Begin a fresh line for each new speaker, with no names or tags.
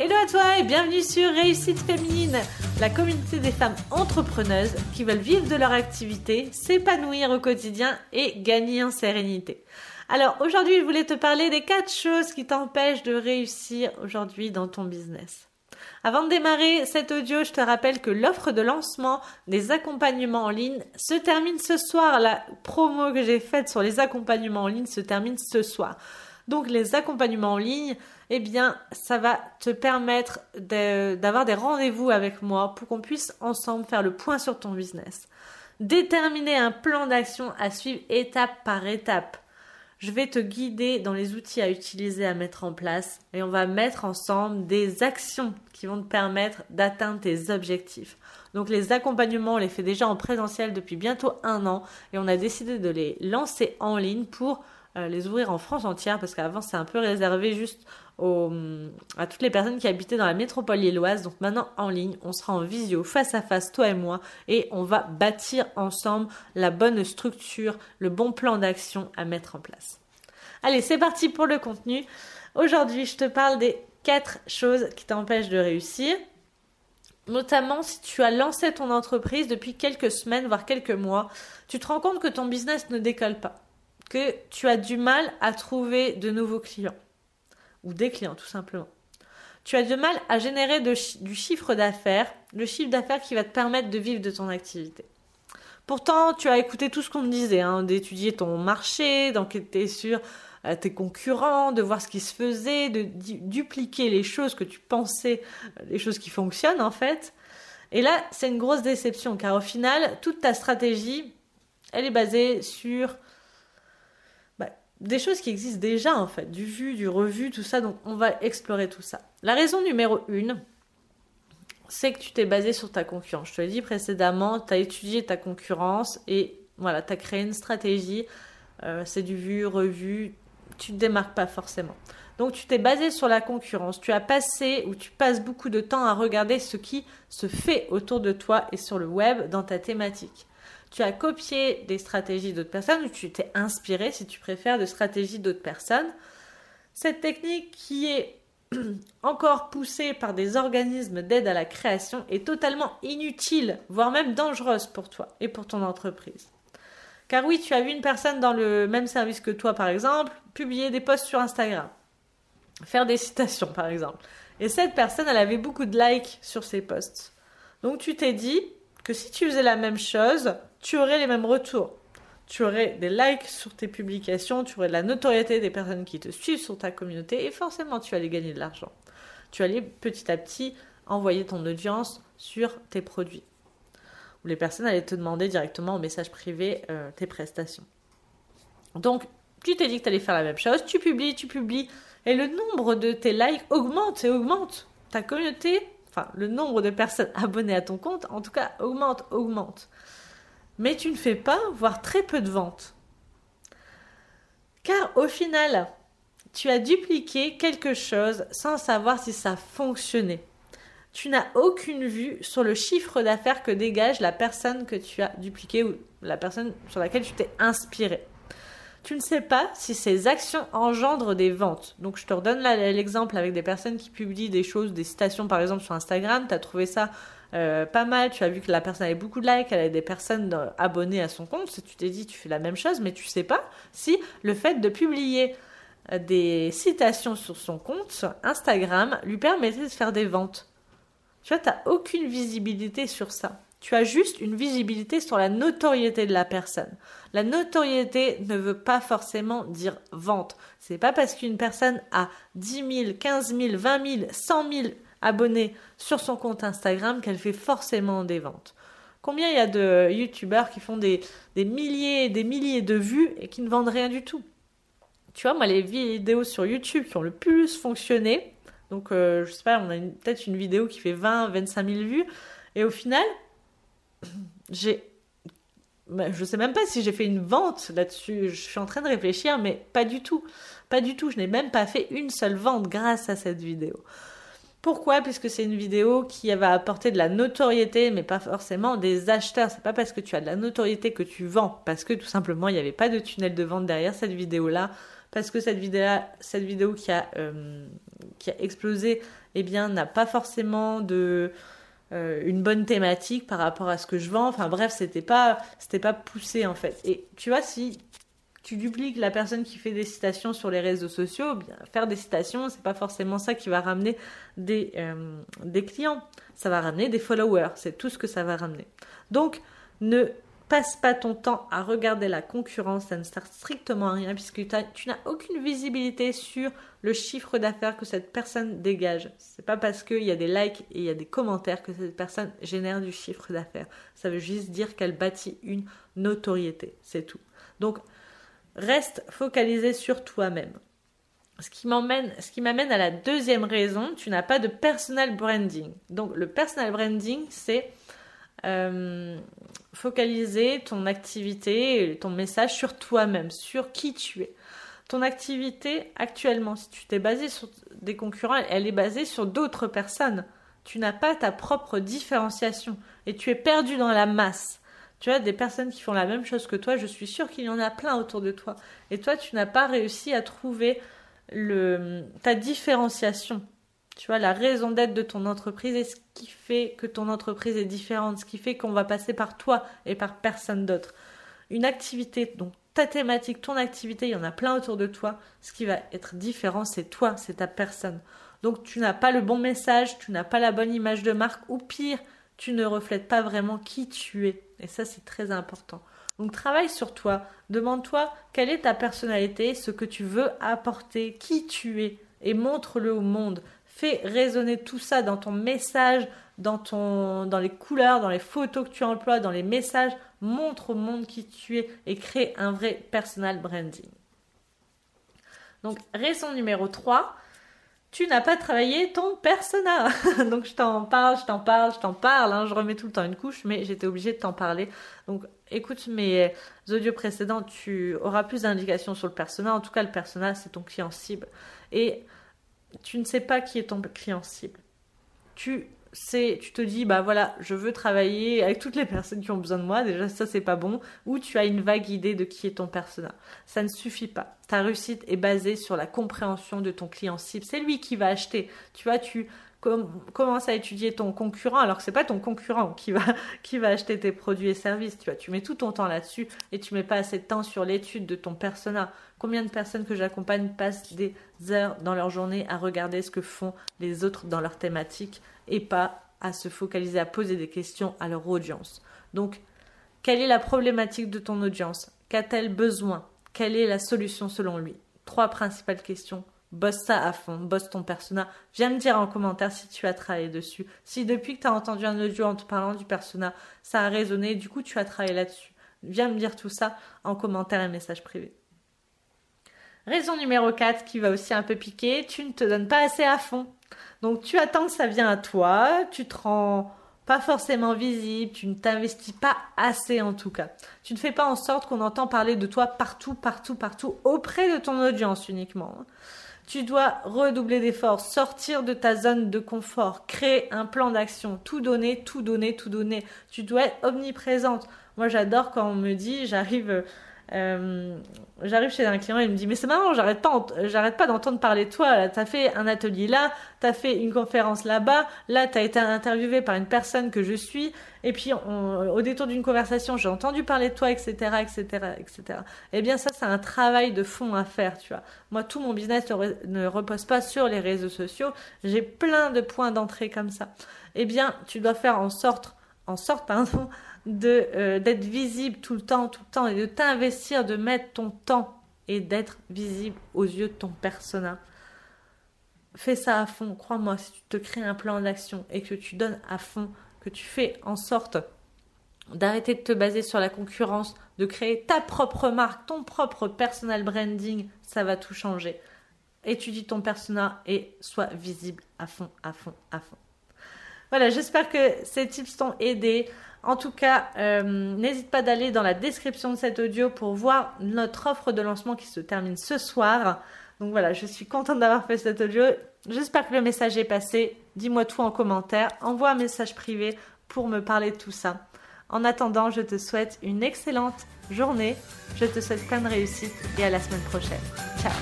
Hello à toi et bienvenue sur Réussite Féminine, la communauté des femmes entrepreneuses qui veulent vivre de leur activité, s'épanouir au quotidien et gagner en sérénité. Alors aujourd'hui, je voulais te parler des quatre choses qui t'empêchent de réussir aujourd'hui dans ton business. Avant de démarrer cet audio, je te rappelle que l'offre de lancement des accompagnements en ligne se termine ce soir. La promo que j'ai faite sur les accompagnements en ligne se termine ce soir. Donc les accompagnements en ligne, eh bien, ça va te permettre d'avoir des rendez-vous avec moi pour qu'on puisse ensemble faire le point sur ton business. Déterminer un plan d'action à suivre étape par étape. Je vais te guider dans les outils à utiliser, à mettre en place et on va mettre ensemble des actions qui vont te permettre d'atteindre tes objectifs. Donc les accompagnements, on les fait déjà en présentiel depuis bientôt un an et on a décidé de les lancer en ligne pour les ouvrir en France entière parce qu'avant c'est un peu réservé juste à toutes les personnes qui habitaient dans la métropole lilloise. Donc maintenant en ligne, on sera en visio face à face, toi et moi, et on va bâtir ensemble la bonne structure, le bon plan d'action à mettre en place. Allez, c'est parti pour le contenu. Aujourd'hui, je te parle des quatre choses qui t'empêchent de réussir. Notamment si tu as lancé ton entreprise depuis quelques semaines, voire quelques mois, tu te rends compte que ton business ne décolle pas, tu as du mal à trouver de nouveaux clients ou des clients tout simplement. Tu as du mal à générer du chiffre d'affaires, le chiffre d'affaires qui va te permettre de vivre de ton activité. Pourtant, tu as écouté tout ce qu'on te disait, hein, d'étudier ton marché, d'enquêter sur euh, tes concurrents, de voir ce qui se faisait, de dupliquer les choses que tu pensais, euh, les choses qui fonctionnent en fait. Et là, c'est une grosse déception car au final, toute ta stratégie, elle est basée sur des choses qui existent déjà en fait, du vu, du revu, tout ça, donc on va explorer tout ça. La raison numéro une, c'est que tu t'es basé sur ta concurrence. Je te l'ai dit précédemment, tu as étudié ta concurrence et voilà, tu as créé une stratégie, euh, c'est du vu, revu, tu ne te démarques pas forcément. Donc tu t'es basé sur la concurrence, tu as passé ou tu passes beaucoup de temps à regarder ce qui se fait autour de toi et sur le web dans ta thématique tu as copié des stratégies d'autres personnes ou tu t'es inspiré, si tu préfères, de stratégies d'autres personnes. Cette technique qui est encore poussée par des organismes d'aide à la création est totalement inutile, voire même dangereuse pour toi et pour ton entreprise. Car oui, tu as vu une personne dans le même service que toi, par exemple, publier des posts sur Instagram, faire des citations, par exemple. Et cette personne, elle avait beaucoup de likes sur ses posts. Donc tu t'es dit que si tu faisais la même chose, tu aurais les mêmes retours. Tu aurais des likes sur tes publications, tu aurais de la notoriété des personnes qui te suivent sur ta communauté et forcément tu allais gagner de l'argent. Tu allais petit à petit envoyer ton audience sur tes produits. Ou les personnes allaient te demander directement en message privé euh, tes prestations. Donc, tu t'es dit que tu allais faire la même chose, tu publies, tu publies, et le nombre de tes likes augmente et augmente. Ta communauté, enfin le nombre de personnes abonnées à ton compte, en tout cas, augmente, augmente mais tu ne fais pas, voire très peu de ventes. Car au final, tu as dupliqué quelque chose sans savoir si ça fonctionnait. Tu n'as aucune vue sur le chiffre d'affaires que dégage la personne que tu as dupliqué ou la personne sur laquelle tu t'es inspiré. Tu ne sais pas si ces actions engendrent des ventes. Donc je te redonne l'exemple avec des personnes qui publient des choses, des citations par exemple sur Instagram. Tu as trouvé ça euh, pas mal, tu as vu que la personne avait beaucoup de likes, elle avait des personnes euh, abonnées à son compte, tu t'es dit tu fais la même chose, mais tu sais pas si le fait de publier euh, des citations sur son compte Instagram lui permettait de faire des ventes. Tu vois, tu n'as aucune visibilité sur ça. Tu as juste une visibilité sur la notoriété de la personne. La notoriété ne veut pas forcément dire vente. C'est pas parce qu'une personne a 10 000, 15 000, 20 000, 100 000 abonnée sur son compte Instagram qu'elle fait forcément des ventes. Combien il y a de youtubeurs qui font des, milliers et des milliers de vues et qui ne vendent rien du tout? Tu vois, moi, les vidéos sur YouTube qui ont le plus fonctionné, donc euh, je sais pas, on a peut-être une vidéo qui fait 20, 25 000 vues, et au final, j'ai bah, je sais même pas si j'ai fait une vente là-dessus. Je suis en train de réfléchir, mais pas du tout. Pas du tout. Je n'ai même pas fait une seule vente grâce à cette vidéo. Pourquoi? Puisque c'est une vidéo qui va apporter de la notoriété, mais pas forcément des acheteurs. C'est pas parce que tu as de la notoriété que tu vends, parce que tout simplement il n'y avait pas de tunnel de vente derrière cette vidéo-là, parce que cette vidéo, cette vidéo qui a euh, qui a explosé, eh bien, n'a pas forcément de euh, une bonne thématique par rapport à ce que je vends. Enfin bref, c'était pas c'était pas poussé en fait. Et tu vois si tu dupliques la personne qui fait des citations sur les réseaux sociaux, bien faire des citations, c'est pas forcément ça qui va ramener des euh, des clients. Ça va ramener des followers, c'est tout ce que ça va ramener. Donc ne passe pas ton temps à regarder la concurrence, ça ne sert strictement à rien puisque tu n'as aucune visibilité sur le chiffre d'affaires que cette personne dégage. C'est pas parce qu'il y a des likes et il y a des commentaires que cette personne génère du chiffre d'affaires. Ça veut juste dire qu'elle bâtit une notoriété, c'est tout. Donc reste focalisé sur toi-même. Ce qui ce qui m'amène à la deuxième raison, tu n'as pas de personal branding. Donc le personal branding, c'est euh, focaliser ton activité, ton message sur toi-même, sur qui tu es. Ton activité actuellement, si tu t'es basé sur des concurrents, elle est basée sur d'autres personnes. Tu n'as pas ta propre différenciation et tu es perdu dans la masse. Tu as des personnes qui font la même chose que toi, je suis sûre qu'il y en a plein autour de toi. Et toi, tu n'as pas réussi à trouver le, ta différenciation. Tu vois, la raison d'être de ton entreprise et ce qui fait que ton entreprise est différente, ce qui fait qu'on va passer par toi et par personne d'autre. Une activité, donc ta thématique, ton activité, il y en a plein autour de toi. Ce qui va être différent, c'est toi, c'est ta personne. Donc tu n'as pas le bon message, tu n'as pas la bonne image de marque, ou pire, tu ne reflètes pas vraiment qui tu es. Et ça, c'est très important. Donc travaille sur toi, demande-toi quelle est ta personnalité, ce que tu veux apporter, qui tu es, et montre-le au monde. Fais résonner tout ça dans ton message, dans, ton, dans les couleurs, dans les photos que tu emploies, dans les messages. Montre au monde qui tu es et crée un vrai personal branding. Donc, raison numéro 3, tu n'as pas travaillé ton persona. Donc, je t'en parle, je t'en parle, je t'en parle. Hein. je remets tout le temps une couche, mais j'étais obligée de t'en parler. Donc, écoute mes audios précédents, tu auras plus d'indications sur le persona. En tout cas, le persona, c'est ton client cible. Et tu ne sais pas qui est ton client cible. Tu sais, tu te dis, bah voilà, je veux travailler avec toutes les personnes qui ont besoin de moi. Déjà, ça, c'est pas bon. Ou tu as une vague idée de qui est ton persona. Ça ne suffit pas. Ta réussite est basée sur la compréhension de ton client cible. C'est lui qui va acheter. Tu vois, tu commence à étudier ton concurrent alors que c'est pas ton concurrent qui va qui va acheter tes produits et services tu vois tu mets tout ton temps là-dessus et tu mets pas assez de temps sur l'étude de ton persona combien de personnes que j'accompagne passent des heures dans leur journée à regarder ce que font les autres dans leur thématique et pas à se focaliser à poser des questions à leur audience donc quelle est la problématique de ton audience? Qu'a-t-elle besoin? Quelle est la solution selon lui? Trois principales questions bosse ça à fond, bosse ton persona. Viens me dire en commentaire si tu as travaillé dessus. Si depuis que tu as entendu un audio en te parlant du persona, ça a résonné, du coup tu as travaillé là-dessus. Viens me dire tout ça en commentaire et message privé. Raison numéro 4 qui va aussi un peu piquer, tu ne te donnes pas assez à fond. Donc tu attends que ça vienne à toi, tu te rends pas forcément visible, tu ne t'investis pas assez en tout cas. Tu ne fais pas en sorte qu'on entend parler de toi partout, partout, partout, auprès de ton audience uniquement. Tu dois redoubler d'efforts, sortir de ta zone de confort, créer un plan d'action, tout donner, tout donner, tout donner. Tu dois être omniprésente. Moi, j'adore quand on me dit, j'arrive euh, j'arrive chez un client, il me dit mais c'est marrant, j'arrête pas, pas d'entendre parler de toi. T'as fait un atelier là, t'as fait une conférence là-bas, là t'as été interviewé par une personne que je suis, et puis au détour d'une conversation, j'ai entendu parler de toi, etc., etc., etc. Eh bien ça, c'est un travail de fond à faire, tu vois. Moi, tout mon business ne repose pas sur les réseaux sociaux. J'ai plein de points d'entrée comme ça. Eh bien, tu dois faire en sorte, en sorte, pardon de euh, d'être visible tout le temps, tout le temps, et de t'investir, de mettre ton temps et d'être visible aux yeux de ton persona. Fais ça à fond, crois-moi, si tu te crées un plan d'action et que tu donnes à fond, que tu fais en sorte d'arrêter de te baser sur la concurrence, de créer ta propre marque, ton propre personal branding, ça va tout changer. Étudie ton persona et sois visible à fond, à fond, à fond. Voilà, j'espère que ces tips t'ont aidé. En tout cas, euh, n'hésite pas d'aller dans la description de cet audio pour voir notre offre de lancement qui se termine ce soir. Donc voilà, je suis contente d'avoir fait cet audio. J'espère que le message est passé. Dis-moi tout en commentaire. Envoie un message privé pour me parler de tout ça. En attendant, je te souhaite une excellente journée. Je te souhaite plein de réussite et à la semaine prochaine. Ciao